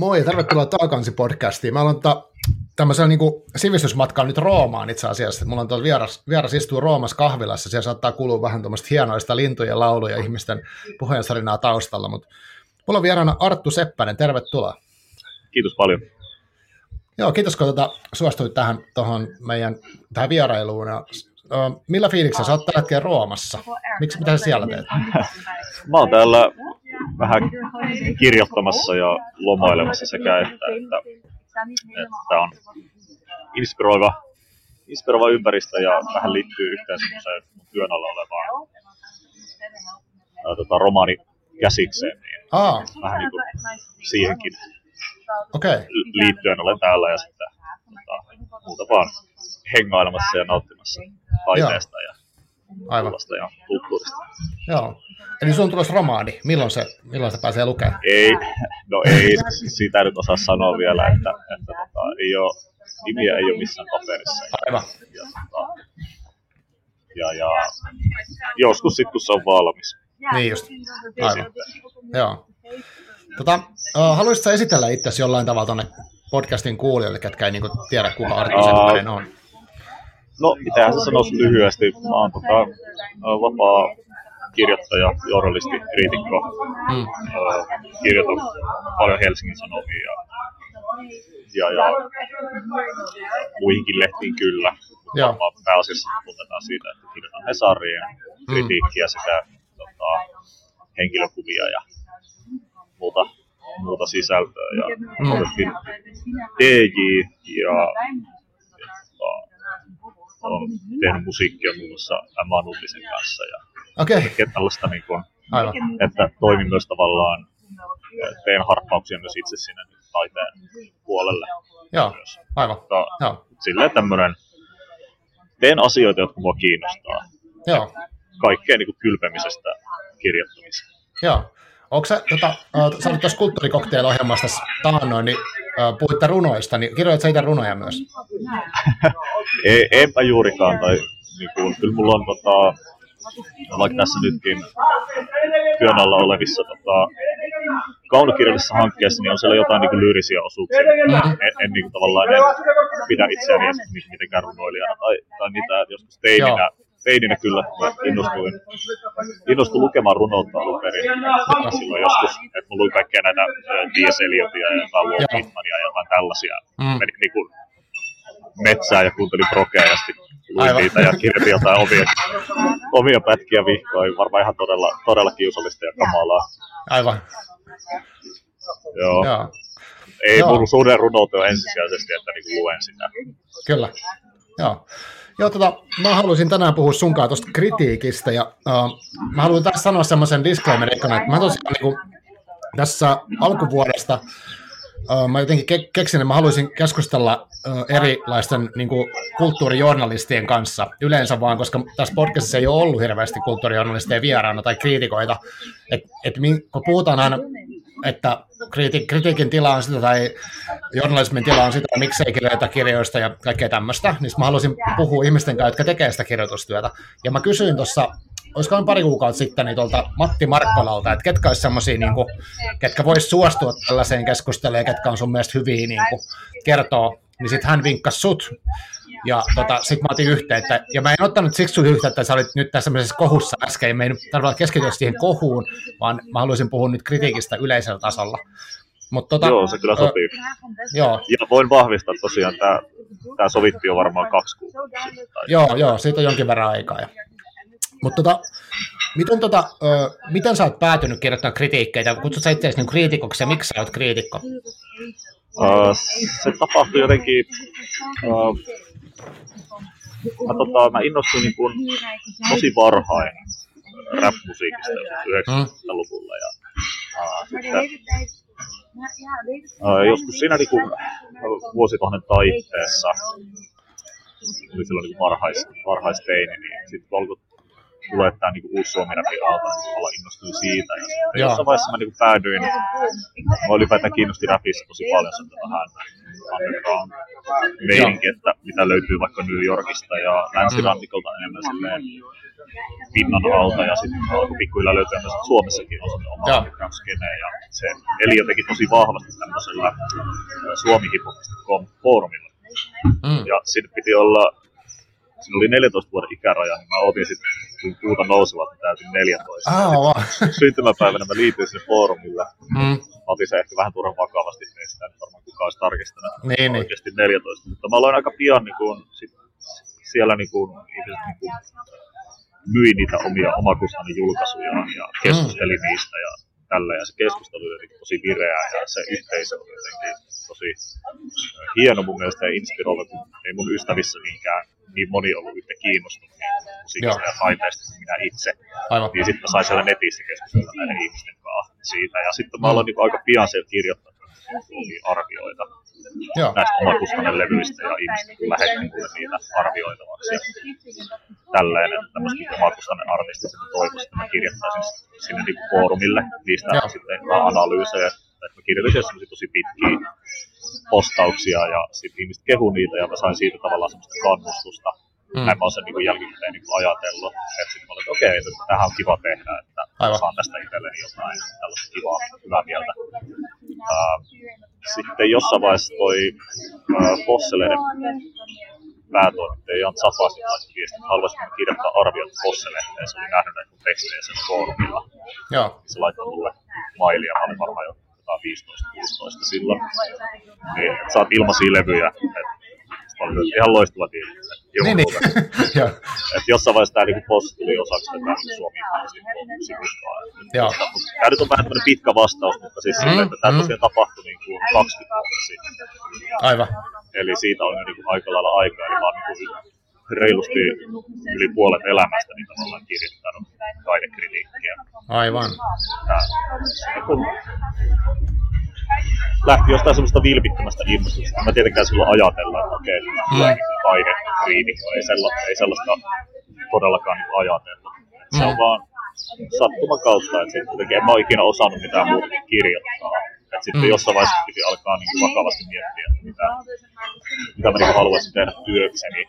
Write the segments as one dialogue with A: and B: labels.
A: Moi ja tervetuloa Taakansi podcastiin. Mä olen ta, tämmöisen niin sivistysmatkan nyt Roomaan itse asiassa. Mulla on tuolla vieras, vieras istuu Roomassa kahvilassa. Siellä saattaa kulua vähän tuommoista hienoista lintujen lauluja ihmisten puheensarinaa taustalla. Mutta mulla on vieraana Arttu Seppänen. Tervetuloa.
B: Kiitos paljon.
A: Joo, kiitos kun tuota, suostuit tähän tohon meidän tähän vierailuun. Ja, uh, millä fiiliksellä sä oot tällä hetkellä Roomassa? Miksi, mitä sä siellä teet?
B: Mä oon täällä vähän kirjoittamassa ja lomailemassa sekä että, että, että on inspiroiva, inspiroiva ympäristö ja vähän liittyy yhteen semmoiseen työn alla olevaan ää, tota, romaani käsikseen, niin
A: Aa,
B: vähän niin kuin siihenkin.
A: Okay.
B: liittyen olen täällä ja sitten tota, muuta vaan hengailemassa ja nauttimassa taiteesta
A: Aivan.
B: ja kulttuurista.
A: Joo. Eli sun on tulossa romaani. Milloin se, milloin se pääsee lukemaan?
B: Ei, no ei, sitä nyt osaa sanoa vielä, että, että tota, ei ole, nimiä ei ole missään paperissa.
A: Aivan.
B: Ja, tota, ja, ja joskus sitten, kun se on valmis.
A: Niin just. Aivan. Joo. Tota, haluaisitko esitellä itsesi jollain tavalla tuonne podcastin kuulijoille, ketkä ei niinku tiedä, kuka Arttu. Seppänen on?
B: No, mitähän se sanoisi lyhyesti. Mä oon tota, vapaa kirjoittaja, journalisti, kriitikko.
A: Mm.
B: Kirjoitan paljon Helsingin Sanomia ja, ja, ja muihinkin lehtiin kyllä.
A: Joo.
B: pääasiassa tunnetaan siitä, että kirjoitan Hesariin kritiikkiä sekä tota, henkilökuvia ja muuta, muuta sisältöä. Ja
A: Mm.
B: DJ ja, ja on tehnyt musiikkia muun muassa Emma Nullisen kanssa ja
A: okay.
B: tällaista niin kuin,
A: aivan.
B: että toimin myös tavallaan, eh, teen harppauksia myös itse sinne nyt taiteen puolelle
A: Joo,
B: myös.
A: aivan.
B: Mutta
A: Joo,
B: silleen tämmöinen, teen asioita, jotka mua kiinnostaa.
A: joo,
B: Kaikkea niin kuin kylpemisestä kirjoittamiseen.
A: joo. Onko sä, tota, sä olit tuossa kulttuurikokteil-ohjelmassa tässä taannoin, niin puhuitte runoista, niin kirjoit sä itse runoja myös?
B: Ei, enpä juurikaan, tai niin kuin, kyllä mulla on tota, vaikka tässä nytkin työn alla olevissa tota, kaunokirjallisissa hankkeissa, niin on siellä jotain niin kuin lyyrisiä osuuksia.
A: Mhm.
B: En, en niin kuin, tavallaan en pidä itseäni mitenkään runoilijana tai, tai mitään. Joskus teininä, teininä kyllä innostuin, innostuin lukemaan runoutta alun perin. Silloin joskus, että mä luin kaikkea näitä T.S. Eliotia ja jotain Walt
A: Joo.
B: Whitmania ja jotain tällaisia.
A: Mm.
B: Menin niin kuin metsään ja kuuntelin prokea ja sitten luin
A: Aivan.
B: niitä ja kirjoitin jotain omia, omia pätkiä vihkoin. Varmaan ihan todella, todella kiusallista ja kamalaa.
A: Aivan,
B: Joo.
A: joo,
B: Ei
A: Joo.
B: mun suhde runouteen ensisijaisesti, että niin luen sitä.
A: kyllä. Joo. Joo, tota, mä haluaisin tänään puhua sunkaan tuosta kritiikistä, ja uh, mä haluan tässä sanoa semmoisen disclaimerin, että mä tosiaan niin kuin, tässä alkuvuodesta uh, mä jotenkin ke- keksin, että mä haluaisin keskustella uh, erilaisten niin kuin, kulttuurijournalistien kanssa yleensä vaan, koska tässä podcastissa ei ole ollut hirveästi kulttuurijournalisteja vieraana tai kriitikoita. Et, et, kun puhutaan aina, että kriti- kritiikin tila on sitä tai journalismin tila on sitä, miksei kirjoita kirjoista ja kaikkea tämmöistä, niin mä haluaisin puhua ihmisten kanssa, jotka tekee sitä kirjoitustyötä. Ja mä kysyin tuossa, olisiko pari kuukautta sitten, niin tuolta Matti Markkolalta, että ketkä olisi semmoisia, niin ketkä vois suostua tällaiseen keskusteluun ja ketkä on sun mielestä hyviä niin kuin, kertoo, niin sitten hän vinkkasi sut. Ja tota, sitten mä otin yhteyttä, ja mä en ottanut siksi sun yhteyttä, että sä olit nyt tässä semmoisessa kohussa äsken, ja ei nyt tarvitse keskittyä siihen kohuun, vaan mä haluaisin puhua nyt kritiikistä yleisellä tasolla. Mut, tota,
B: Joo, se kyllä
A: ö,
B: sopii.
A: Joo,
B: Ja voin vahvistaa tosiaan, tämä tää sovittiin jo varmaan kaksi kuukautta sitten.
A: Joo, joo, siitä on jonkin verran aikaa. Ja. Mutta tota, miten, tota, ö, miten sä oot päätynyt kirjoittamaan kritiikkeitä? Kutsut sä itseäsi niin kriitikoksi ja miksi sä oot kriitikko?
B: Uh, se tapahtui jotenkin... Uh, mä, tota, mä innostuin niin kuin tosi varhain rap-musiikista joskus 90-luvulla. Ja, uh, sitten, uh, joskus siinä niin kuin, vuosituhannen taitteessa oli silloin niin varhais, varhaisteini, niin sitten alkoi tulee tämä niin uusi suomi rapin aalto, niin olla innostuin siitä. Ja sitten jossain vaiheessa mä niin päädyin, mä ylipäätään kiinnosti rapissa tosi paljon sieltä vähän underground meininki, että mitä löytyy vaikka New Yorkista ja länsirannikolta mm. enemmän silleen pinnan alta ja sitten alkoi pikkuhiljaa löytyä myös Suomessakin on oma underground skene ja se eli jotenkin tosi vahvasti tämmöisellä suomihip.com foorumilla. Mm. Ja siinä piti olla siinä oli 14 vuoden ikäraja, niin mä otin sitten, kun puuta nousevat, niin täytin 14. Ah. Syntymäpäivänä mä liityin sinne foorumille. Mm. otin se ehkä vähän turhan vakavasti, niin sitä nyt varmaan kukaan olisi tarkistanut. Niin, niin. Oikeasti 14. Mutta mä aloin aika pian niin kun, sit, siellä niin kun, ihmiset niin kun, myin niitä omia omakustannin julkaisuja ja keskusteli mm. niistä ja tällä. Ja se keskustelu oli tosi vireää ja se yhteisö oli jotenkin tosi hieno mun mielestä ja inspiroiva, kun ei mun ystävissä niinkään niin moni ollut yhtä kiinnostunut niin musiikista ja taiteesta kuin minä itse. Aivan. Niin sitten mä sain siellä netissä keskustella näiden ihmisten kanssa siitä. Ja sitten mä aloin mm. niin aika pian siellä kirjoittaa arvioita Joo. näistä omakustanne levyistä ja ihmiset kun lähetti mulle niitä arvioitavaksi. Ja tälleen, että tämmöiset omakustanne artistit toivoivat, että mä kirjoittaisin sinne niin foorumille niistä Joo. sitten analyysejä. Että mä kirjoitin tosi pitkiä postauksia ja sitten ihmiset kehu niitä ja mä sain siitä tavallaan semmoista kannustusta. Mm. Näin mä oon sen niin jälkikäteen niin ajatellut, että sitten mä olin, että okei, okay, että tämähän on kiva tehdä, että Aivan. saan tästä itselleni jotain tällaista kivaa, hyvää mieltä. Uh, sitten jossain vaiheessa toi uh, Fosseleiden päätoimittaja Jan Sapasti laittoi viesti, että haluaisiko kirjoittaa arviot Fosselehteen. Se oli nähnyt näitä tekstejä sen foorumilla. Joo. Se laittoi mulle mailia, mä olin varmaan jo 15-16 silloin. Niin, että saat ilmaisia levyjä. Että ihan loistava tiimi. Niin, niin. että jossain vaiheessa tämä niin posti tuli osaksi tätä Suomi sivustaa. Tämä nyt on vähän tämmöinen pitkä vastaus, mutta siis mm, sille, että tämä mm. tosiaan tapahtui niin kuin 20 vuotta sitten.
A: Aivan.
B: Eli siitä on jo niin aika lailla aikaa, eli oon niin reilusti yli puolet elämästä niin tavallaan kirjoittanut taidekritiikkiä.
A: Aivan.
B: Kun lähti jostain semmoista vilpittömästä innostusta. Mä tietenkään silloin ajatella, että okei, okay, mm. taidekriitikko, ei, sellaista, ei sellaista todellakaan niin ajatella. Se on mm. vaan sattuman kautta, että sitten en mä ole ikinä osannut mitään muuta kirjoittaa. Et sitten mm. jossain vaiheessa piti alkaa niin vakavasti miettiä, että mitä, mitä mä niin haluaisin tehdä työkseni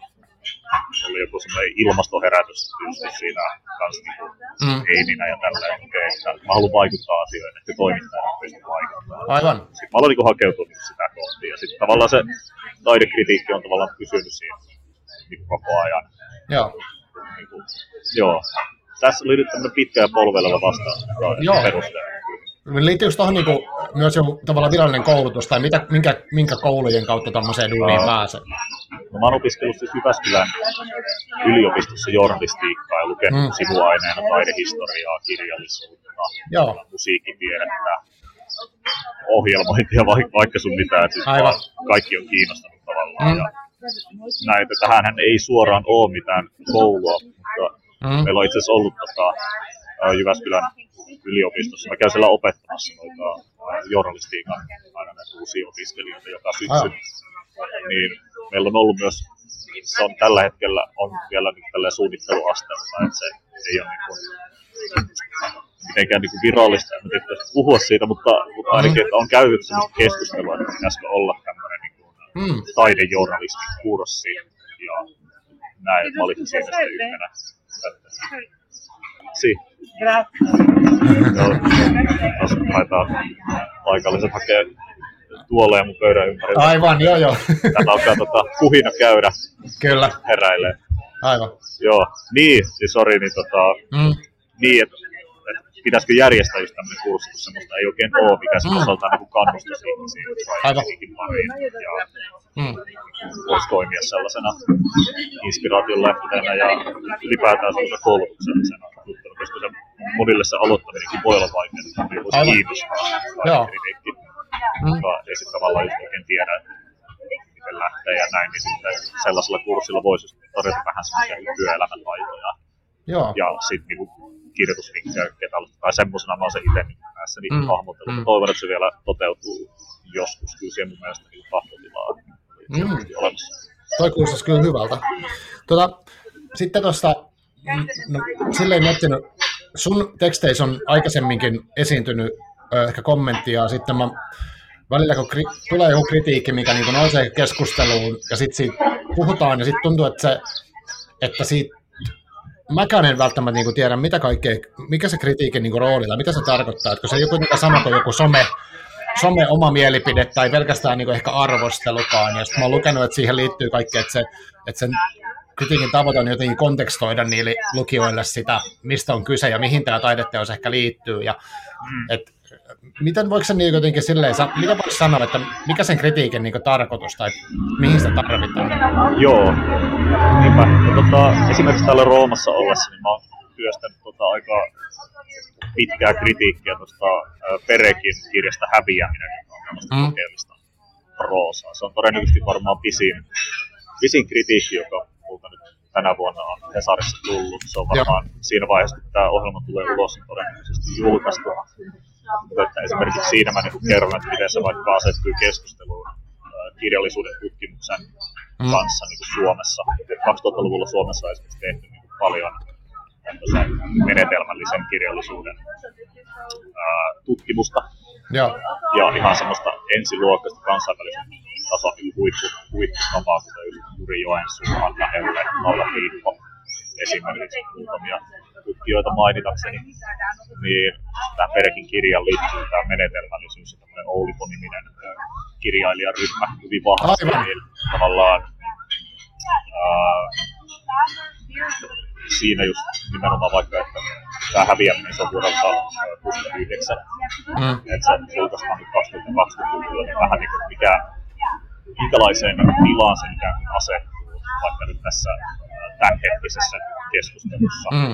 B: oli joku semmoinen ilmastoherätys just siinä kanssa niin mm. eininä ja tälleen, okay, että mä haluan vaikuttaa asioihin, että toimittajana pystyn vaikuttamaan.
A: Aivan.
B: Sitten mä aloin niin hakeutua niin sitä kohti ja sitten tavallaan se taidekritiikki on tavallaan pysynyt siinä niin koko ajan.
A: Joo.
B: Niin kuin, joo. Tässä oli nyt tämmöinen pitkä ja polveleva vastaus
A: Joo. perusteella. Liittyykö tuohon niin myös joku tavallaan virallinen koulutus, tai mitä, minkä, minkä koulujen kautta tämmöiseen duuniin pääsee?
B: No, mä oon opiskellut siis Jyväskylän yliopistossa journalistiikkaa ja lukenut mm. sivuaineena taidehistoriaa, kirjallisuutta, Joo. musiikkitiedettä, ohjelmointia, vaikka sun mitään. Siis Aivan. kaikki on kiinnostanut tavallaan. Mm. Ja näitä, tähän ei suoraan ole mitään koulua, mutta mm. meillä on itse asiassa ollut tota, Jyväskylän yliopistossa. Mä käyn siellä opettamassa noita journalistiikan aina näitä uusia opiskelijoita joka syksy. Niin meillä on ollut myös, se on tällä hetkellä on vielä niin tällä suunnitteluasteella, että se ei ole niin kuin, mitenkään niin kuin virallista, en tiedä puhua siitä, mutta, mutta ainakin että on käyty sellaista keskustelua, että pitäisikö olla tämmöinen niin kuin, mm. taidejournalistin kurssi ja näin, että mä olisin siinä sitten yhtenä. Si. Joo, taitaa paikalliset hakee tuoleja mun pöydän ympärillä.
A: Aivan, joo joo.
B: Täällä alkaa tota, kuhina käydä.
A: Kyllä.
B: Heräilee.
A: Aivan.
B: Joo, niin, siis sori, niin tota, mm. niin, että et, pitäisikö järjestää just tämmöinen kurssi, kun semmoista ei oikein ole, mikä mm. osaltaan niin kannustaisi ihmisiä Aivan. pariin. Ja mm. voisi toimia sellaisena inspiraation lähteenä ja ylipäätään sellaisena koulutuksellisena se monille se aloittaminenkin voi olla vaikeaa, että voisi kiinnostaa kritiikki. Mm. Ja sitten tavallaan just oikein tiedä, miten lähtee ja näin, niin sitten sellaisella kurssilla voisi tarjota vähän semmoisia työelämän taitoja. Joo. Ja sitten niinku kirjoitusvinkkejä tai semmoisena mä oon se itse niin näissä niin mm. hahmotellut. Mm. Toivon, että se vielä toteutuu joskus. Kyllä siihen mun mielestä niin tahtotilaa mm. olemassa.
A: Toi kuulostaisi kyllä hyvältä. Tuota, sitten tuosta, no, silleen miettinyt, sun teksteissä on aikaisemminkin esiintynyt ehkä kommenttia, sitten mä välillä kun kri- tulee joku kritiikki, mikä niin nousee keskusteluun ja sitten siitä puhutaan ja sitten tuntuu, että, se, että siitä mäkään en välttämättä niin tiedä, mitä kaikkea, mikä se kritiikin niin rooli tai mitä se tarkoittaa, että kun se ei joku sama kuin joku some, some oma mielipide tai pelkästään niin ehkä arvostelukaan. Ja sitten mä oon lukenut, että siihen liittyy kaikki, että, se, että sen kritiikin tavoite on jotenkin kontekstoida niille lukijoille sitä, mistä on kyse ja mihin tämä taideteos ehkä liittyy. Ja, mm. et, miten voiko se niin jotenkin silleen, mitä voisi sanoa, että mikä sen kritiikin niin tarkoitus tai mihin sitä tarvitaan?
B: Joo, niinpä. No, tota, esimerkiksi täällä Roomassa ollessa, niin mä oon työstänyt tota, aika pitkää kritiikkiä tuosta Perekin kirjasta Häviäminen, joka on tämmöistä mm. kokeellista roosaa. Se on todennäköisesti varmaan pisin, pisin kritiikki, joka multa nyt tänä vuonna on Hesarissa tullut. Se on varmaan Joo. siinä vaiheessa, kun tämä ohjelma tulee ulos, niin todennäköisesti julkaistu. Mutta esimerkiksi siinä mä niin kerron, että miten se vaikka asettuu keskusteluun kirjallisuuden tutkimuksen mm. kanssa niin kuin Suomessa. 2000-luvulla Suomessa on esimerkiksi tehty niin kuin paljon menetelmällisen kirjallisuuden ää, tutkimusta.
A: Joo.
B: Ja ihan semmoista ensiluokkaista kansainvälistä tason niin huippu, huipputapaa, kuten Juri Joensuun, Anna Helle, Nolla Piippo, esimerkiksi muutamia tutkijoita mainitakseni, niin tähän Perekin kirjan liittyy tämä menetelmällisyys ja tämmöinen Oulipo-niminen kirjailijaryhmä hyvin vahvasti, Aivan. niin tavallaan ää, siinä just nimenomaan vaikka, että tämä häviäminen se on vuodelta 69, mm. että se julkaistaan nyt 2020-luvulla, niin vähän niin kuin mikä, minkälaiseen tilaan se ikään kuin asettuu, vaikka nyt tässä tämänhetkisessä keskustelussa mm.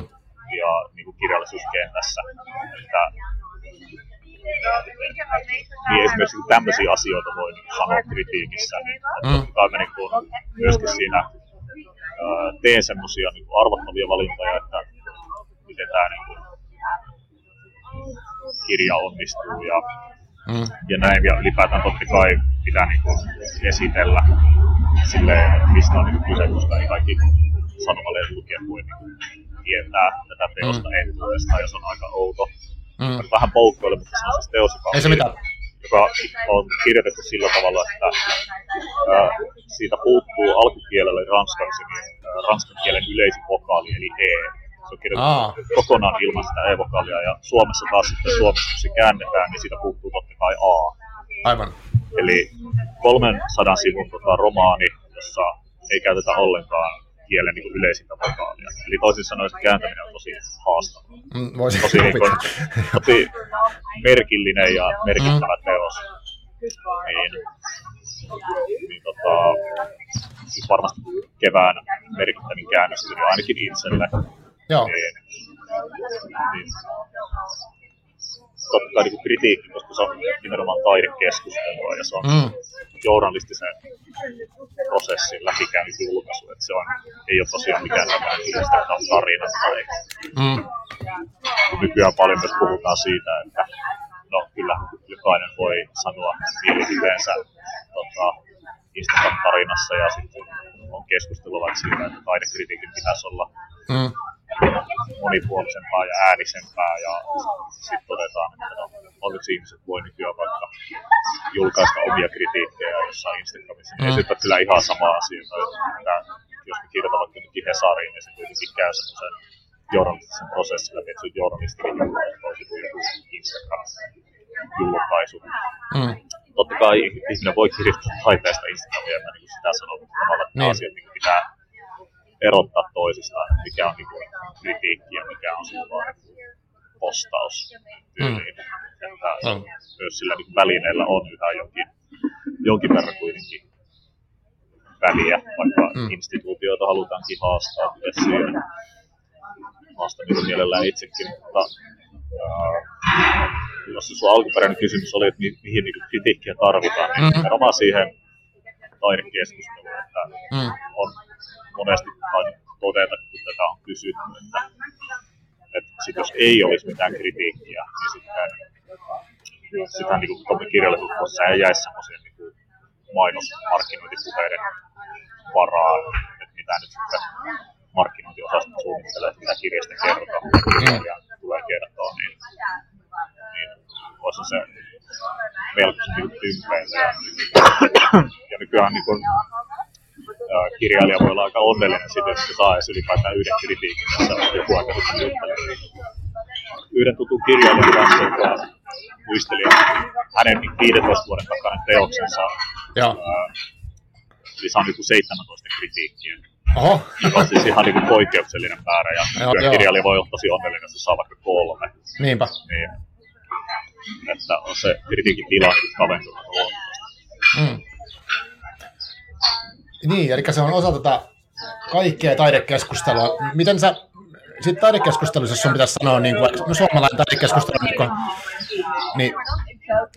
B: ja niin kuin kirjallisuuskentässä, että niin esimerkiksi tämmöisiä asioita voi sanoa kritiikissä. Että mm. me niin kuin, myöskin siinä teen semmoisia niin arvottavia valintoja, että miten tämä niin kuin, kirja onnistuu ja, mm. ja näin. Ja ylipäätään totta kai pitää niin kuin, esitellä silleen, mistä on niin kyse, koska ei kaikki sanomalehden lukijat voi niin kuin, tietää tätä teosta mm. entuudestaan, jos on aika outo. Mm. Vähän poukkoille, mutta se on siis teos, joka on
A: ei se mitään
B: joka on kirjoitettu sillä tavalla, että ää, siitä puuttuu alkukielelle ranskaksi, niin ää, ranskan kielen yleisin vokaali, eli E. Se on kirjoitettu Aa. kokonaan ilman sitä E-vokaalia, ja Suomessa taas sitten Suomessa, kun se käännetään, niin siitä puuttuu totta kai A.
A: Aivan.
B: Eli 300 sivun tota, romaani, jossa ei käytetä ollenkaan kielen niin yleisintä vokaalia. Eli toisin sanoen se kääntäminen on tosi haastavaa.
A: Mm, voisin
B: tosi, niin kuin, tosi merkillinen ja merkittävä mm. teos. Niin, niin tota, siis varmasti kevään merkittävin käännös ainakin itselle.
A: Joo.
B: Niin, niin, totta kai niin kritiikki, koska se on nimenomaan taidekeskustelua ja se on mm. journalistisen prosessin läpikäynyt julkaisu, että se on, ei ole tosiaan mikään Instagram tarina tai mm. nykyään paljon myös puhutaan siitä, että no kyllä jokainen voi sanoa mielipiteensä tota, Instagram-tarinassa ja sitten on keskustelua siitä, että taidekritiikin pitäisi olla mm monipuolisempaa ja äänisempää ja sitten todetaan, että no, onneksi ihmiset voi nykyään vaikka julkaista omia kritiikkejä jossain Instagramissa. Mm. Ole kyllä ihan sama asia, että jos me kirjoitan vaikka nyt Hesariin, niin se kuitenkin käy semmoisen journalistisen prosessin läpi, että se on journalistin toisin kuin joku Instagram-julkaisu. Mm. Totta kai ihminen voi kirjoittaa taiteesta Instagramia, niin kuin sitä sanoo, mutta tavallaan niin. asiat niin pitää erottaa toisistaan, mikä on niin kuin, kritiikki ja mikä on vaan postaus tyyliin. Mm. Että mm. myös sillä niin välineellä on yhä jonkin, jonkin verran kuitenkin väliä, vaikka mm. instituutioita halutaankin haastaa siihen. Haastan niin mielellään itsekin, mutta äh, jos se sun alkuperäinen kysymys oli, että mi- mihin niin kritiikkiä tarvitaan, niin mm-hmm. siihen taidekeskusteluun, että mm. on monesti todeta, kun tätä on kysytty, että, että sit jos ei olisi mitään kritiikkiä, niin sitten sitä niin kuin kirjallisuudessa ei jäisi semmoisia niin mainosmarkkinointipuheiden varaan, että mitä nyt sitten markkinointiosasto suunnittelee, mitä kirjasta kerrotaan, ja tulee kertoa, niin, niin olisi se melko niin tympeitä. Ja, ja nykyään niin kuin, kirjailija voi olla aika onnellinen siitä, että saa edes ylipäätään yhden kritiikin tässä joku aika sitten Yhden tutun kirjailijan kanssa, joka muisteli hänen 15 vuoden takainen teoksensa. Joo. Ää, eli saa niin 17 kritiikkiä. Oho. Joka on siis ihan niin kuin poikkeuksellinen määrä, ja joo, kirjailija voi olla tosi onnellinen, jos se saa vaikka kolme.
A: Niinpä.
B: Niin. Että on se kritiikin tila niin kaventunut mm.
A: Niin, eli se on osa tätä kaikkea taidekeskustelua. Miten sä, sitten taidekeskustelussa, jos sun pitäisi sanoa, niin kuin, no suomalainen taidekeskustelu, niin, kuin, niin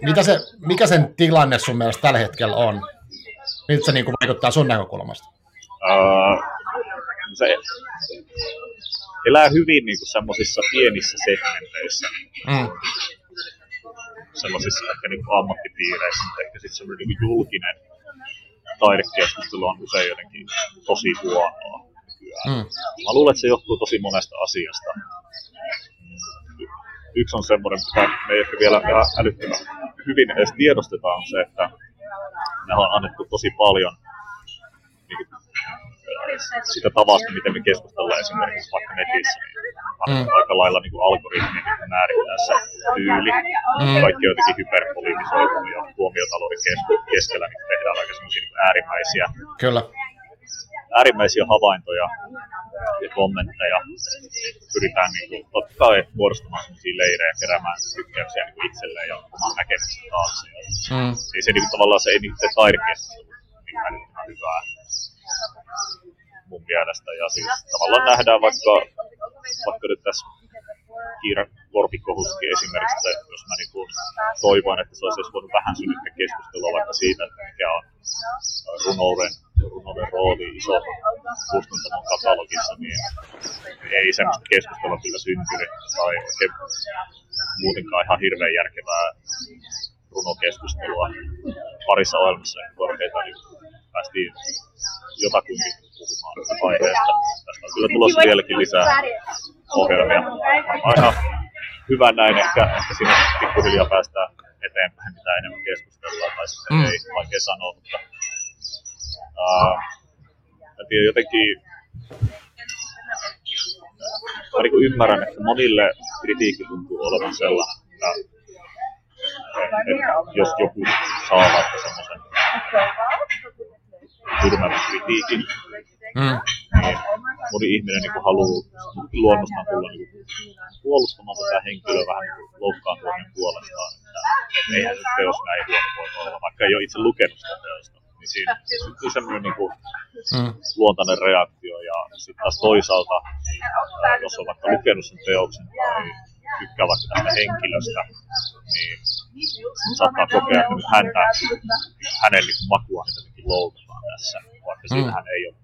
A: mitä se, mikä sen tilanne sun mielestä tällä hetkellä on? Miltä se niin kuin, vaikuttaa sun näkökulmasta? Uh,
B: se elää hyvin niin kuin semmoisissa pienissä segmenteissä. Mm. Sellaisissa ehkä niin kuin ammattipiireissä, ehkä sitten semmoinen niin julkinen taidekeskustelu on usein jotenkin tosi huonoa Mm. Mä luulen, että se johtuu tosi monesta asiasta. Yksi on semmoinen, mitä me ei ehkä vielä älyttömän hyvin edes tiedostetaan, on se, että me on annettu tosi paljon niin sitä tavasta, miten me keskustellaan esimerkiksi vaikka netissä, niin mm. aika lailla niin kuin algoritmi niin määrittää se tyyli. Mm. Kaikki jotenkin hyperpolitisoitunut ja huomiotalouden keskellä niin tehdään aika semmoisia niin äärimmäisiä,
A: Kyllä.
B: äärimmäisiä havaintoja ja kommentteja. Pyritään niin kuin, totta kai muodostamaan sellaisia leirejä, keräämään tykkäyksiä niin itselleen ja oman näkemyksen taakse. Mm. Ei se niin kuin, tavallaan se ei niin tee taidekeskustelua niin hyvää mun mielestä. Ja siis tavallaan nähdään vaikka, vaikka nyt tässä Kiira Korpikohuski esimerkiksi, että jos mä niin toivon, että se olisi voinut vähän synnyttää keskustelua vaikka siitä, että mikä on runouden, runouden rooli iso kustantamon katalogissa, niin ei semmoista keskustelua kyllä syntynyt tai oikein muutenkaan ihan hirveän järkevää runokeskustelua parissa ohjelmassa. Korkeita, niin päästiin jotakuinkin puhumaan aiheesta. Tästä on kyllä tulossa vieläkin lisää ohjelmia. Aina hyvä näin, ehkä, ehkä siinä pikkuhiljaa päästään eteenpäin, mitä enemmän keskustellaan, tai sitten mm. ei vaikea sanoa, mutta mä tiedän, jotenkin mä niin ymmärrän, että monille kritiikki tuntuu olevan sellainen, että, että jos joku saa vaikka semmoisen tyrmäävän kritiikin, mm. niin moni ihminen niin haluaa luonnostaan tulla niin puolustamaan tätä henkilöä vähän niin loukkaantuminen puolestaan. Että, eihän se teos näin huono voi olla, vaikka ei ole itse lukenut sitä teosta. Niin siinä syntyy semmoinen niin kuin, mm. luontainen reaktio. Ja sitten taas toisaalta, jos on vaikka lukenut sen teoksen tai tykkää vaikka tästä henkilöstä, niin saattaa kokea, että häntä, hänen niin makua jotenkin loukataan tässä, vaikka mm. siitähän ei ole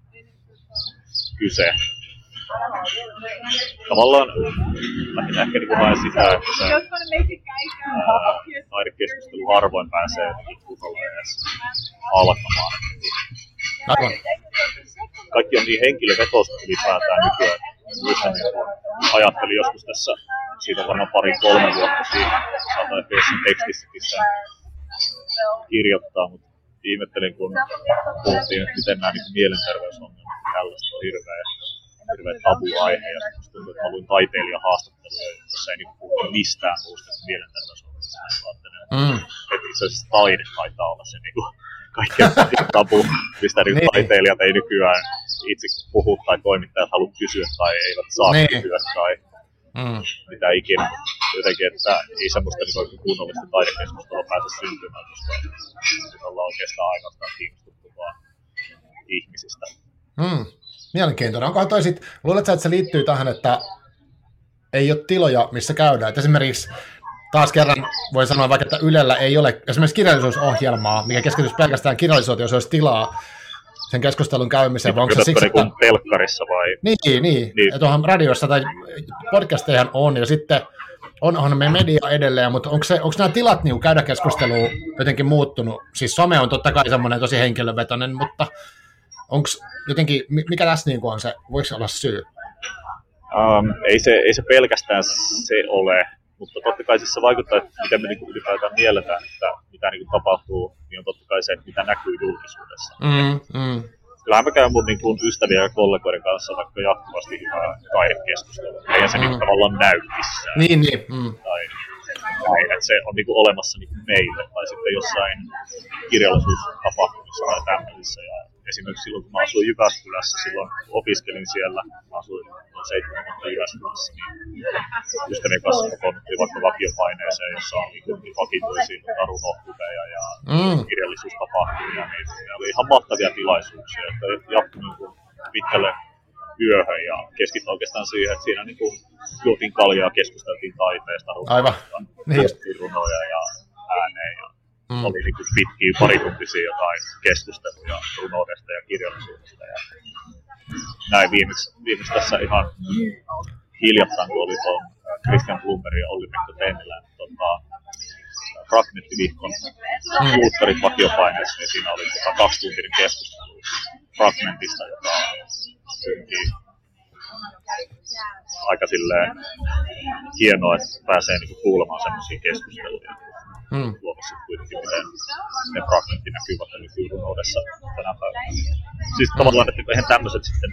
B: kyse. Tavallaan lähinnä ehkä niin haen sitä, että se taidekeskustelu harvoin pääsee kunnolla edes alkamaan. Aivan. Kaikki on niin henkilövetosta ylipäätään nykyään. Muistan, niin ajattelin joskus tässä, siitä on varmaan pari kolme vuotta siitä, saatan ehkä jossain tekstissäkin sen kirjoittaa, mutta ihmettelin, kun puhuttiin, että miten nämä niin mielenterveysongelmat tällaista on hirveä, hirveä tabu-aihe. Ja sitten tuntuu, että mä luin taiteilijan haastatteluja, jossa ei niin puhuta mistään muusta kuin mielenterveysongelmista. Mm. Että itse asiassa taide taitaa olla se niin kuin, kaikkein tabu, mistä niin niin. taiteilijat ei nykyään itse puhu tai toimittajat halua kysyä tai eivät saa niin. kysyä tai mm. mitä ikinä. Jotenkin, että ei semmoista niin kunnollista taidekeskustelua pääse syntymään, koska nyt ollaan oikeastaan ainoastaan kiinnostuttu vaan ihmisistä.
A: Mm. Mielenkiintoinen. Onkohan toi sit, luuletko, että se liittyy tähän, että ei ole tiloja, missä käydään? Et esimerkiksi taas kerran voi sanoa vaikka, että Ylellä ei ole esimerkiksi kirjallisuusohjelmaa, mikä keskittyisi pelkästään kirjallisuuteen, jos olisi tilaa sen keskustelun käymiseen.
B: Niin, onko se siksi, niin että... telkkarissa vai?
A: Niin, niin. niin. että onhan radiossa tai podcastejahan on, ja sitten onhan me media edelleen, mutta onko, se, onko nämä tilat niin käydä keskustelua jotenkin muuttunut? Siis some on totta kai semmoinen tosi henkilövetoinen, mutta onko jotenkin, mikä tässä niin on se, voiko olla syy?
B: Um, ei, se, ei se pelkästään se ole, mutta totta kai siis se vaikuttaa, että miten me niin ylipäätään mielletään, että mitä niin tapahtuu, niin on totta kai se, mitä näkyy julkisuudessa. Mm, mm. Kyllähän mä käyn mun niin kuin ystävien ja kollegoiden kanssa vaikka jatkuvasti hyvää taidekeskustelua. Ei se mm. niin tavallaan näy missään.
A: Niin, niin. Mm.
B: Tai, tai että se on niin kuin olemassa niin kuin meille. Tai sitten jossain kirjallisuustapahtumissa tai tämmöisissä. Ja esimerkiksi silloin, kun mä asuin Jyväskylässä, silloin opiskelin siellä, mä asuin noin seitsemän vuotta Jyväskylässä, niin ystävien kanssa kokoonnuttiin vaikka vakiopaineeseen, jossa on niin vakituisia tarunohtuveja ja mm. kirjallisuustapahtumia, niin ne oli ihan mahtavia tilaisuuksia, jotka jatkui niin pitkälle yöhön ja keskittyi oikeastaan siihen, että siinä niin juotiin kaljaa, keskusteltiin taiteesta,
A: Aivan.
B: Niin. runoja ja ääneen ja Mm. Oli niin kuin pitkiä parituntisia jotain keskusteluja runoudesta ja kirjallisuudesta. Ja näin viimeksi, viimeksi tässä ihan hiljattain, kun oli tuon Christian Blumberg ja Olli-Pekka Tennilän tota, Fragmenttivihkon mm. kulttuurit vakiopaineessa, niin siinä oli tota kaksituntinen keskustelu fragmentista, joka syntyi aika silleen hienoa, että pääsee niinku kuulemaan semmoisia keskusteluja mm. luomassa kuitenkin, miten ne fragmentti näkyvät nykyrunoudessa tänä päivänä. Siis mm. tavallaan, että eihän tämmöiset sitten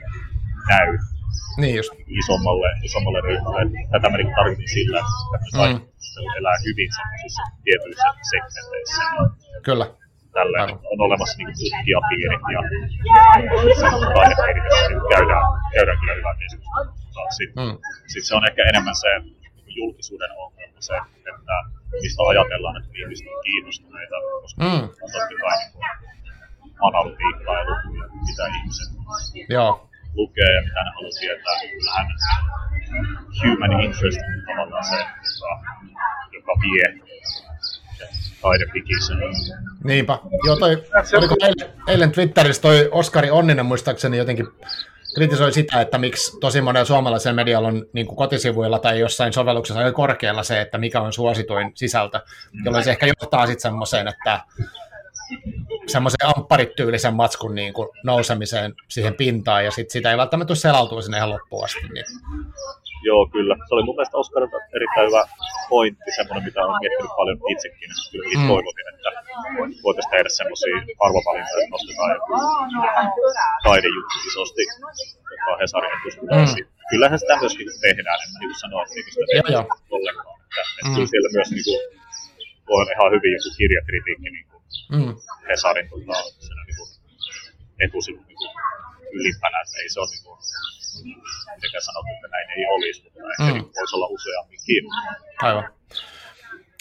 B: näy
A: niin just.
B: isommalle, isommalle ryhmälle. Tätä mä niinku tarkoitin sillä, että mm. elää hyvin semmoisissa tietyissä segmenteissä.
A: Kyllä.
B: Tällä on olemassa niin tutkijapiirit ja taidepiirit, joissa käydään, käydään kyllä hyvää keskustelua. Sitten mm. sit se on ehkä enemmän se julkisuuden ongelma, se, että mistä ajatellaan, että ihmiset on kiinnostuneita, koska mm. on totta kai niin analytiikkaa ja lukuja, mitä ihmiset Joo. lukee ja mitä ne haluaa tietää. Kyllähän human interest on tavallaan se, joka, joka vie taidepikisen.
A: Niinpä. Joo, toi, oliko eilen, eilen Twitterissä toi Oskari Onninen muistaakseni jotenkin kritisoi sitä, että miksi tosi monella suomalaisen medialla on niin kuin kotisivuilla tai jossain sovelluksessa aika korkealla se, että mikä on suosituin sisältö, jolloin se ehkä johtaa sitten semmoiseen, että semmoisen ampparityylisen matskun niin kuin nousemiseen siihen pintaan, ja sitten sitä ei välttämättä selautua sinne ihan loppuun asti. Niin.
B: Joo, kyllä. Se oli mun mielestä Oskarilta erittäin hyvä pointti, semmoinen, mitä olen miettinyt paljon itsekin. Kyllä mm. toivotin, että voitaisiin tehdä semmoisia arvovalintoja, että nostetaan joku taidejuttu isosti, joka on Hesarin mm. Kyllähän sitä myöskin tehdään, en niin kuin sanoa, että ei sitä tehdä ollenkaan. Että, että mm. kyllä siellä myös niin kuin, voi olla ihan hyvin joku kirjakritiikki niin kuin mm. Hesarin tota, niin kuin, etusivun niin kuin, ylimpänä, että ei se ole niin kuin, mitenkään sanottu, että näin ei olisi, mutta mm. ehkä voisi olla useamminkin.
A: Aivan.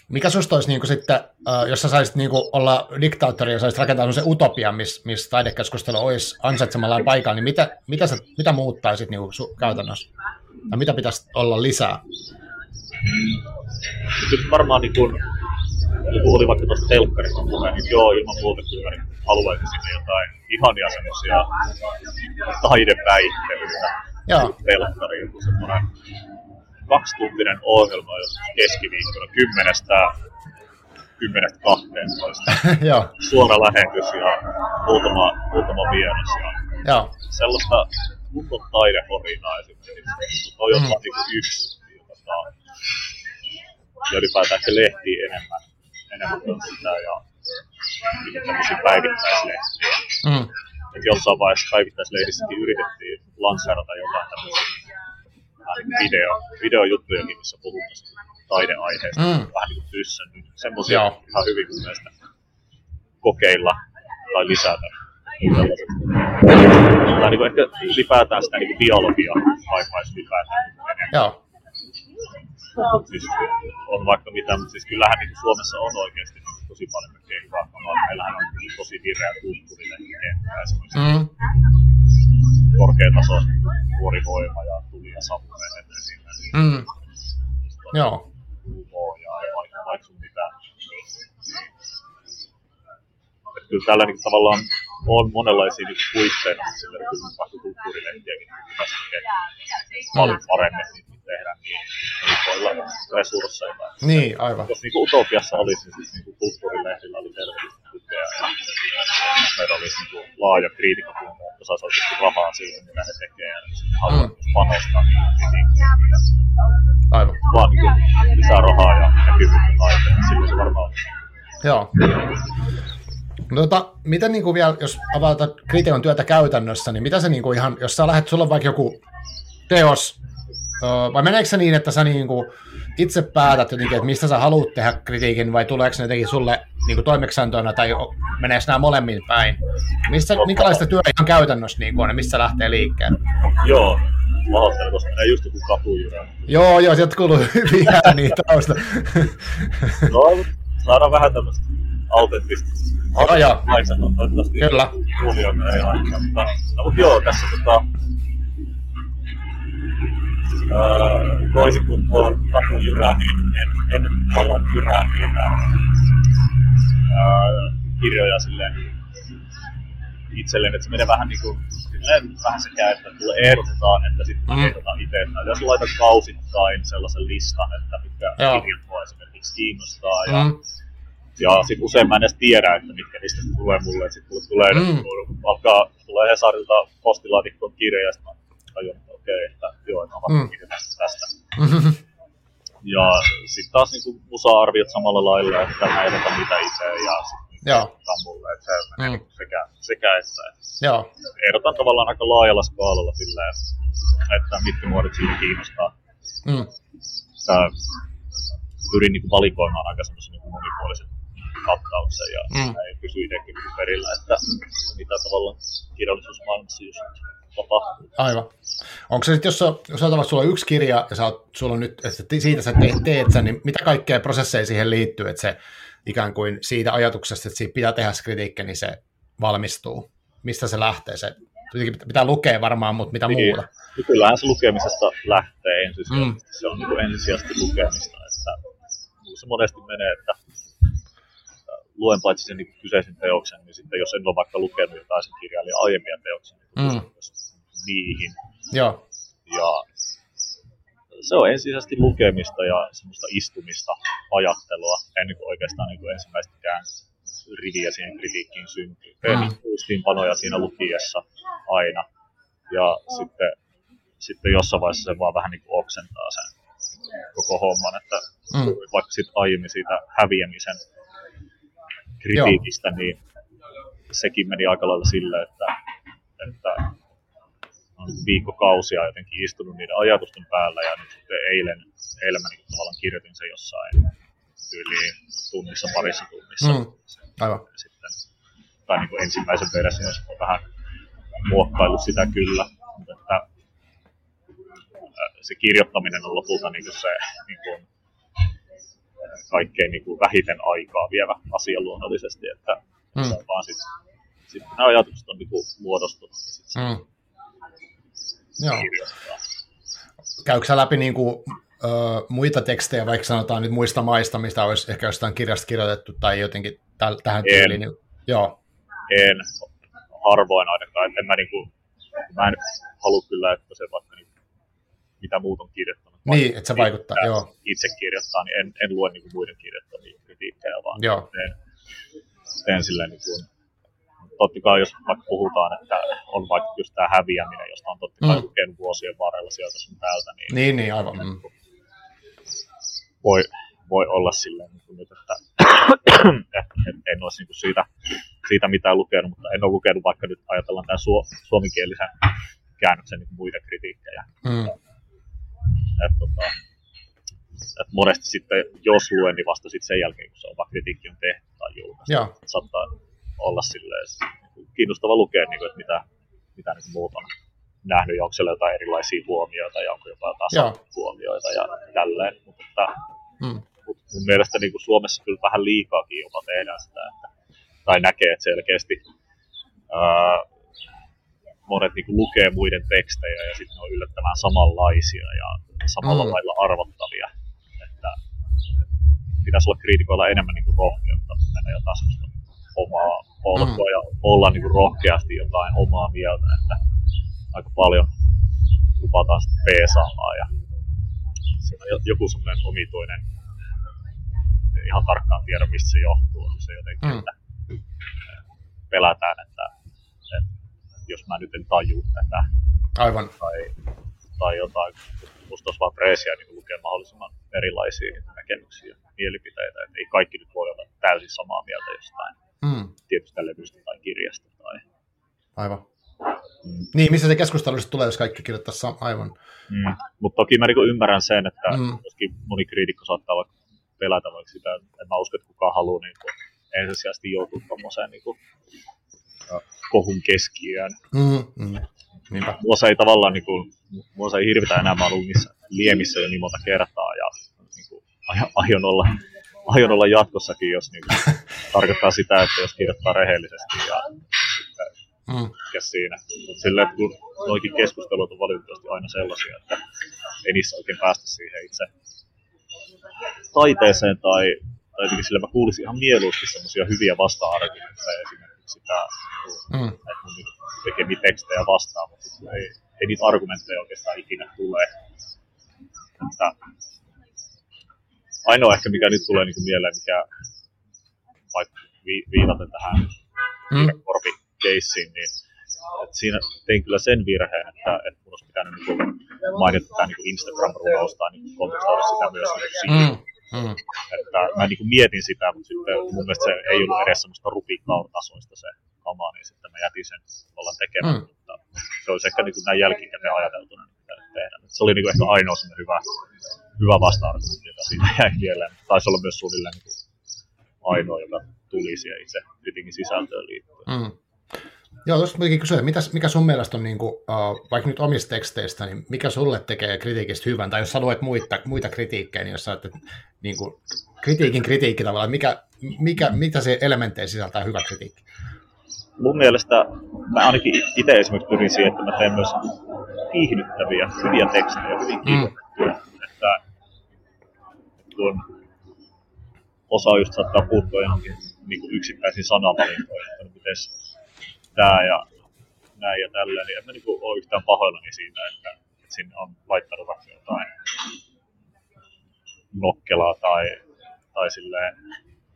A: Mikä susta olisi niin kuin sitten, uh, jos sä saisit niin kuin olla diktaattori ja saisit rakentaa sellaisen utopian, missä miss taidekeskustelu olisi ansaitsemallaan paikalla, niin mitä, mitä, sä, mitä muuttaisit niin kuin su- käytännössä? Ja mitä pitäisi olla lisää?
B: Kyllä varmaan niin kuin, niin kuin oli vaikka tuosta telkkarista puhe, niin joo, ilman muuta kyllä niin haluaisin sinne jotain ihania semmoisia taidepäihtelyitä. Joo. Telkkari, joku semmoinen kaksituntinen ohjelma jos keskiviikkona kymmenestä kymmenestä kahteentoista. Suora lähetys ja muutama, muutama vieras. Ja Joo. Sellaista kunnon taidehorinaa esimerkiksi. Toi on mm. niin yksi. Jota, ja ylipäätään ehkä lehtiä enemmän, enemmän sitä ja tämmöisiä päivittäislehtiä. Mm. Et jossain vaiheessa päivittäislehdissäkin yritettiin lanseerata jotain tämmöisiä video, videojuttujakin, missä puhuttaisiin taideaiheesta. Mm. Vähän niin kuin tyssännyt. Semmoisia ihan hyvin mun mielestä kokeilla tai lisätä. Tai niin kuin ehkä ylipäätään sitä niin kuin biologiaa kaipaisi ylipäätään. Joo. Siis on vaikka mitä, mutta siis kyllähän niin Suomessa on oikeasti niin tosi paljon kaikkea hyvää Meillähän on tosi vireä kulttuurinen kenttä esimerkiksi. Mm. Korkeatason vuorivoima ja tuli ja savuvedet esimerkiksi. Mm.
A: Joo.
B: Ja vaikka, vaikka sun mitä. Että kyllä tällä niin tavallaan on monenlaisia niin puitteita, sillä kyllä kulttuurilehtiäkin hyvästi paljon paremmin niin tehdä, niin olla resursseja.
A: Niin, aivan.
B: Jos niin utopiassa olisi, niin siis niin kulttuurilehdillä oli terveellistä tukea ja meillä olisi niin laaja kriitikokunta, että saisi oikeasti rahaa siihen, mitä ne tekee, ja sitten haluaa mm. panostaa kritiikkiin.
A: Aivan.
B: Vaan niin kuin lisää rahaa ja näkyvyyttä taiteen, silloin se varmaan
A: Joo. No, tota, miten niin kuin vielä, jos avataan kritiikan työtä käytännössä, niin mitä se niin kuin ihan, jos sä lähdet, sulla on vaikka joku teos, vai meneekö se niin, että sä niin kuin itse päätät jotenkin, että mistä sä haluat tehdä kritiikin, vai tuleeko ne jotenkin sulle niin kuin toimeksiantoina, tai meneekö nämä molemmin päin? Mistä, minkälaista työ ihan käytännössä niin kuin on, ja missä lähtee liikkeelle?
B: Joo, pahoittelen, koska menee just joku kapujyrä.
A: Joo, joo, sieltä kuuluu hyviä niitä tausta.
B: no, saadaan vähän tämmöistä autenttista
A: Joo, joo.
B: Kyllä. Huomioon ei laittaa. No, mutta joo, tässä tota, toisin kuin tuo Tatu Jyrä, niin en, en halua Jyrää mitään kirjoja silleen itselleen, että se menee vähän niin kuin silleen vähän sekä, että tulee ehdotetaan, että sitten mm. ehdotetaan itse. Tai jos laitat kausittain sellaisen listan, että mitkä kirjat voi esimerkiksi kiinnostaa ja mm. Ja sitten usein mä en edes tiedä, että mitkä niistä tulee mulle. Sitten mulle tulee, mm. alkaa, tulee Hesarilta postilaatikkoon kirja, ja sitten mä tajun, että okei, okay, että joo, että mä mm. tästä. Mm-hmm. Ja sitten taas niin musa-arviot samalla lailla, että mä ehdota mitä itse ja sitten
A: Joo.
B: mulle, että se mm. Niin sekä, sekä että.
A: Joo.
B: Ehdotan tavallaan aika laajalla skaalalla silleen, että mitkä muodot siinä kiinnostaa. Mm. Tää, pyrin niin valikoimaan aika semmoisen niin monipuolisen kattauksen ja mm. ei pysy itsekin perillä, että mitä tavallaan kirjallisuusmaailmassa just tapahtuu.
A: Aivan. Onko se sitten, jos, jos ajatellaan, sulla on yksi kirja ja sä oot, sulla on nyt, että siitä sä teet, teet sen, niin mitä kaikkea prosesseja siihen liittyy, että se ikään kuin siitä ajatuksesta, että siitä pitää tehdä kritiikki, niin se valmistuu? Mistä se lähtee? Se pitää lukea varmaan, mutta mitä niin. muuta?
B: Kyllähän se lukemisesta lähtee ensisijaisesti. Mm. Se on niin ensisijaisesti lukemista. Että se monesti menee, että luen paitsi sen niin kyseisen teoksen, niin sitten jos en ole vaikka lukenut jotain sen kirjailijan aiemmia teoksia, niin mm. Niihin.
A: Joo.
B: Ja se on ensisijaisesti lukemista ja semmoista istumista, ajattelua, ennen kuin oikeastaan niin kuin ensimmäistäkään riviä siihen kritiikkiin syntyy. Teen mm. muistiinpanoja siinä lukiessa aina. Ja sitten, sitten jossain vaiheessa se vaan vähän niin kuin oksentaa sen koko homman, että mm. vaikka sitten aiemmin siitä häviämisen kritiikistä, Joo. niin sekin meni aika lailla sillä, että, että on viikkokausia jotenkin istunut niiden ajatusten päällä ja nyt sitten eilen, eilen mä niin tavallaan kirjoitin sen jossain yli tunnissa, parissa tunnissa. Mm.
A: Aivan.
B: Ja sitten, tai niin kuin ensimmäisen version on vähän muokkaillut sitä kyllä, mutta että se kirjoittaminen on lopulta niin kuin se niin kuin kaikkein niin kuin vähiten aikaa vievä asia luonnollisesti, että mm. se on vaan sit, sit nämä ajatukset on niin kuin muodostunut, niin sit mm.
A: Joo. Käykö sä läpi niin kuin, ö, muita tekstejä, vaikka sanotaan nyt muista maista, mistä olisi ehkä jostain kirjasta kirjoitettu tai jotenkin täl, tähän en. tyyliin? Niin, joo.
B: En, harvoin ainakaan. En mä, niin kuin, mä en halua kyllä, että se vaikka niin, mitä muut on kirjoittanut
A: niin, että se vaikuttaa, joo.
B: Itse kirjoittaa, niin en, en lue niin kuin muiden kirjoittamia kritiikkejä, vaan
A: joo.
B: teen, teen silleen niin kuin, totta kai jos vaikka puhutaan, että on vaikka just tämä häviäminen, josta on totta kai mm. lukenut vuosien varrella sieltä sun täältä, niin,
A: niin, niin aivan. Mm.
B: Voi, voi olla silleen niin kuin nyt, että et, et, en olisi niin kuin siitä, siitä mitään lukenut, mutta en ole lukenut vaikka nyt ajatellaan tämän su, suomenkielisen käännöksen niin muita kritiikkejä. Mm et, tota, et monesti sitten, jos luen, niin vasta sitten sen jälkeen, kun se oma kritiikki on tehty tai julkaistu. Saattaa olla silleen, kiinnostava lukea, niin kuin, että mitä, mitä niin muut on nähnyt, ja onko siellä jotain erilaisia huomioita, ja onko jotain huomioita ja tälleen. Mutta että, hmm. mut mun mielestä niin kuin Suomessa kyllä vähän liikaakin jopa tehdään sitä, että, tai näkee, että selkeästi ää, monet niin kuin, lukee muiden tekstejä ja sitten ne on yllättävän samanlaisia ja samalla mm. lailla arvottavia. Että pitäisi olla kriitikoilla enemmän niin kuin rohkeutta mennä jotain omaa polkua mm. ja olla niin kuin rohkeasti jotain omaa mieltä, että aika paljon lupataan sitten peesaamaan ja siinä on joku semmoinen omituinen, ihan tarkkaan tiedä mistä se johtuu, se jotenkin, mm. että pelätään, että, että jos mä nyt en taju tätä.
A: Aivan.
B: Tai, tai jotain. Musta olisi vaan preesiä niin lukea mahdollisimman erilaisia näkemyksiä ja mielipiteitä. Et ei kaikki nyt voi olla täysin samaa mieltä jostain mm. tietystä levystä tai kirjasta. Tai...
A: Aivan. Mm. Niin, missä se keskustelu tulee, jos kaikki kirjoittaisi aivan.
B: Mm. Mutta toki mä niin ymmärrän sen, että mm. joskin moni kriitikko saattaa vaikka pelätä vaikka sitä, että mä uskon, että kukaan haluaa niin kuin, ensisijaisesti joutua tuommoiseen niin kuin, kohun keskiöön. Mm, mm. Niinpä. Mua se ei tavallaan, niin kuin, se ei hirvitä enää, mä ollut niissä liemissä jo niin monta kertaa ja niin kuin, aion, olla, aion olla jatkossakin, jos niin kuin, tarkoittaa sitä, että jos kirjoittaa rehellisesti ja mm. mikä siinä. Mutta silleen, kun noikin keskustelut on valitettavasti aina sellaisia, että ei niissä oikein päästä siihen itse taiteeseen tai, tai jotenkin sillä mä kuulisin ihan mieluusti semmoisia hyviä vasta-argumentteja esimerkiksi sitä, mm. että mun tekemiä tekstejä vastaan, mutta ei, ei niitä argumentteja oikeastaan ikinä tule. Että ainoa ehkä mikä nyt tulee niin kuin mieleen, mikä vaikka vi, viitaten tähän mm. korpikeissiin, niin että siinä tein kyllä sen virheen, että, että mun olisi pitänyt niin mainita tämä niin Instagram-ruvausta tai niin kontekstoida sitä myös niin mm. Mm. Että mä niin mietin sitä, mutta sitten mun mielestä se ei ollut edes semmoista rupikkaurtasoista se kama, niin sitten mä jätin sen ollaan tekemään. Mm. Mutta se olisi ehkä niin näin jälkikäteen ajateltuna niin mitä tehdä. Se oli niin ehkä ainoa semmoinen hyvä, hyvä vasta-argumentti, joka siitä jäi mieleen. Taisi olla myös suunnilleen niin ainoa, joka tuli siihen itse kritiikin sisältöön liittyen. Mm.
A: Joo, tuosta kuitenkin kysyä, mitä, mikä sun mielestä on, niin kuin, uh, vaikka nyt omista teksteistä, niin mikä sulle tekee kritiikistä hyvän, tai jos sä luet muita, muita kritiikkejä, niin jos sä että, niin kuin, kritiikin kritiikki tavallaan, mikä, mikä, mitä se elementtejä sisältää hyvä kritiikki?
B: Mun mielestä, mä ainakin itse esimerkiksi pyrin siihen, että mä teen myös viihdyttäviä, hyviä tekstejä, hyvin mm. kirjoitettuja, mm. Että kun osa just saattaa puuttua johonkin niin kuin yksittäisiin sanavalintoihin, että miten tämä ja näin ja tälleen, niin en mä niinku ole yhtään pahoillani siitä, että, että sinne on laittanut vaikka jotain nokkelaa tai, tai silleen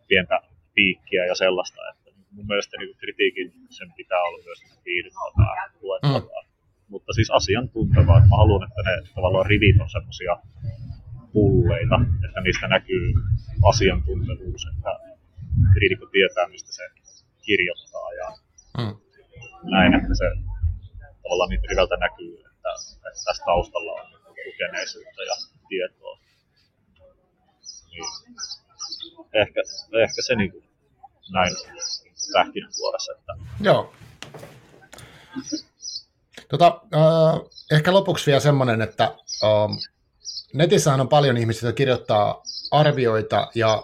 B: pientä piikkiä ja sellaista. Että mun mielestä niin kritiikin sen pitää olla myös viihdyttävää, luettavaa. Mm. Mutta siis asiantuntevaa. Mä haluan, että ne tavallaan rivit on semmoisia pulleita, että niistä näkyy asiantuntevuus, että kriitikko tietää, mistä se kirjoittaa ja mm näin, että se tavallaan niin riveltä näkyy, että, että tässä taustalla on lukeneisuutta ja tietoa. Niin. Ehkä, ehkä se niin kuin näin pähkinänkuoressa. Että...
A: Joo. Tota, äh, ehkä lopuksi vielä semmoinen, että äh, netissähän on paljon ihmisiä, jotka kirjoittaa arvioita ja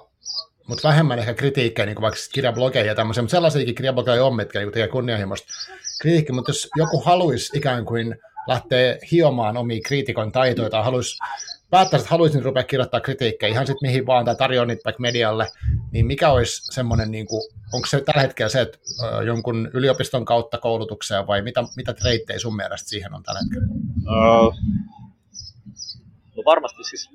A: mutta vähemmän ehkä kritiikkejä, niin kuin vaikka kirjablogeja ja tämmöisiä, mutta sellaisiakin kirjablogeja on, mitkä niin tekee kunnianhimoista kritiikkiä, mutta jos joku haluaisi ikään kuin lähteä hiomaan omia kriitikon taitoja tai haluaisi päättää, että haluaisin rupea kirjoittaa kritiikkejä ihan sitten mihin vaan tai tarjoa niitä vaikka medialle, niin mikä olisi semmoinen, niin kuin, onko se tällä hetkellä se, että jonkun yliopiston kautta koulutukseen vai mitä, mitä treittejä sun mielestä siihen on tällä hetkellä? Uh,
B: no varmasti siis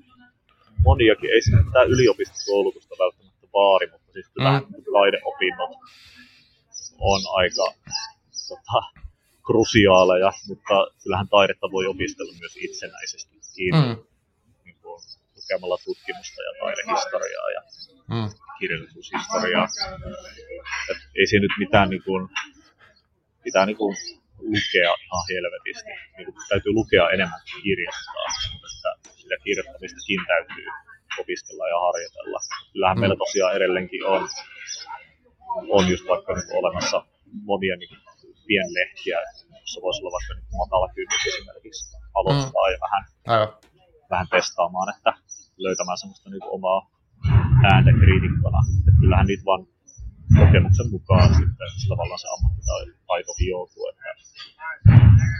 B: moniakin, ei tämä yliopistokoulutusta välttämättä vaari, mutta siis kyllä mm. taideopinnot on aika tota, krusiaaleja, mutta kyllähän taidetta voi opiskella myös itsenäisesti mm. niin kuin, lukemalla tutkimusta ja taidehistoriaa ja mm. kirjallisuushistoriaa. Et ei se nyt mitään niin kuin, pitää niin kuin, lukea ihan helvetisti. Niin kuin, täytyy lukea enemmän kuin kirjoittaa, mutta sitä kirjoittamistakin täytyy opiskella ja harjoitella. Kyllähän mm. meillä tosiaan edelleenkin on, on just vaikka nyt olemassa monia niin pienlehtiä, jossa voisi olla vaikka niin matala kynnys esimerkiksi aloittaa mm. ja vähän, Aivan. vähän testaamaan, että löytämään semmoista niin omaa ääntä kriitikkona. Että kyllähän niitä vaan kokemuksen mukaan sitten tavallaan se ammattitaito hioutuu. Että,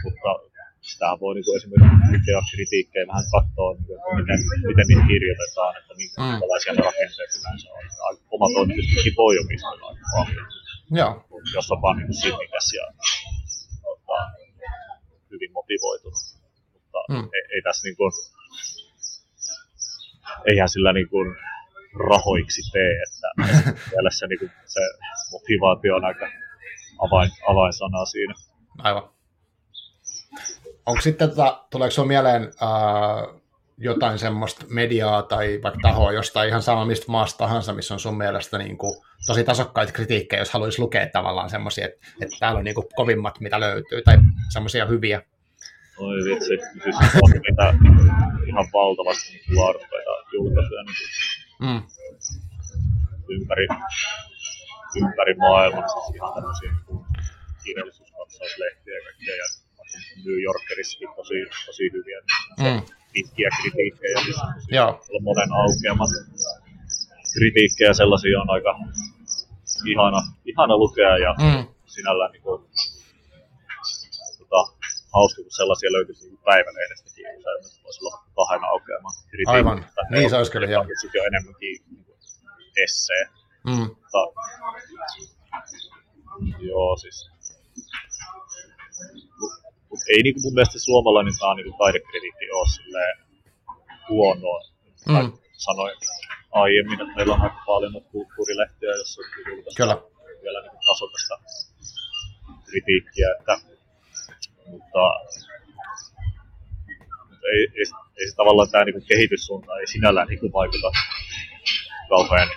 B: mutta sitähän voi niin esimerkiksi lukea kritiikkejä vähän katsoa, niin kuin, miten, miten niitä kirjoitetaan, että minkälaisia mm. ne rakenteet yleensä on. Oma toimituskin voi opiskella aika paljon, Joo. jos on vaan niin sinnikäs ja tota, hyvin motivoitunut. Mutta mm. ei, ei tässä niin kuin, eihän sillä niin kuin rahoiksi tee, että mielessä niin kuin se motivaatio on aika avain, avainsana siinä.
A: Aivan. Onko sitten, tota, tuleeko sinulla mieleen uh, jotain semmoista mediaa tai vaikka tahoa jostain ihan sama mistä maasta tahansa, missä on sun mielestä niin kuin, tosi tasokkaita kritiikkejä, jos haluaisi lukea tavallaan semmoisia, että, että täällä on niin kuin, kovimmat, mitä löytyy, tai semmoisia hyviä.
B: Oi vitsi, siis on mitä ihan valtavasti laadukkaita julkaisuja niin mm. ympäri, ympäri maailman, siis ihan tämmöisiä kirjallisuuskatsauslehtiä ja kaikkea, ja New Yorkerissakin tosi, tosi hyviä niin mm. pitkiä kritiikkejä, siis Joo. monen aukeamat kritiikkejä, sellaisia on aika ihana, ihana lukea ja mm. sinällään niin kuin, tota, hauska, kun sellaisia löytyisi niin päivälehdestäkin, se voisi olla kahden aukeaman kritiikki.
A: Aivan, niin se olisi kyllä, joo.
B: Sitten jo enemmänkin niin essee. Mm. Mutta, joo, siis mutta ei niin kuin mun mielestä suomalainenkaan niin taidekritiikki ole silleen huonoa. Mm. Sanoin aiemmin, että meillä on aika paljon kulttuurilehtiä, jossa on julkaistu vielä niin tasokasta kritiikkiä, että, mutta ei, ei, ei se tavallaan tämä niin kehityssuunta ei sinällään niin vaikuta kauhean,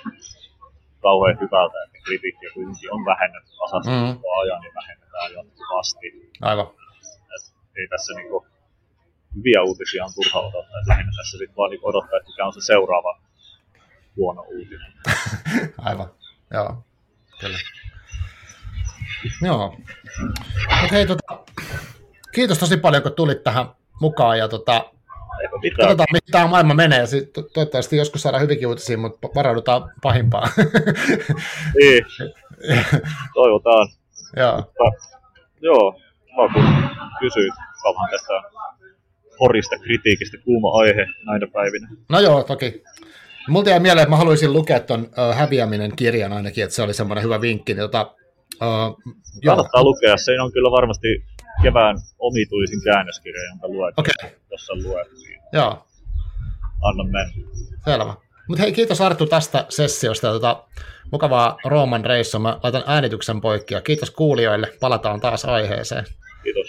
B: kauhean hyvältä, että kritiikkiä kuitenkin on vähennetty tasasta mm. ajan ja vähennetään jatkuvasti.
A: Aivan
B: ei tässä niinku hyviä uutisia on turha odottaa. Että lähinnä tässä sitten vaan niinku odottaa, että mikä on se seuraava huono uutinen.
A: Aivan, joo, kyllä. Joo. Mut hei, tota, kiitos tosi paljon, kun tulit tähän mukaan ja tota, katsotaan, mihin tämä maailma menee. Sitten toivottavasti joskus saadaan hyvinkin uutisia, mutta varaudutaan pahimpaan.
B: niin, toivotaan.
A: Joo. Mutta,
B: joo, mä kun kysyit kauan tästä horista kritiikistä, kuuma aihe näinä päivinä.
A: No joo, toki. Multa jäi mieleen, että mä haluaisin lukea tuon uh, Häviäminen kirjan ainakin, että se oli semmoinen hyvä vinkki. Niin, tota,
B: uh, Kannattaa joo. lukea, se on kyllä varmasti kevään omituisin käännöskirja, jonka luet, okay. jos sä luet. Niin
A: joo.
B: Anna mennä.
A: Selvä. Mutta hei, kiitos Arttu tästä sessiosta. Tota, mukavaa Rooman reissua. Mä laitan äänityksen poikki ja kiitos kuulijoille. Palataan taas aiheeseen.
B: Kiitos.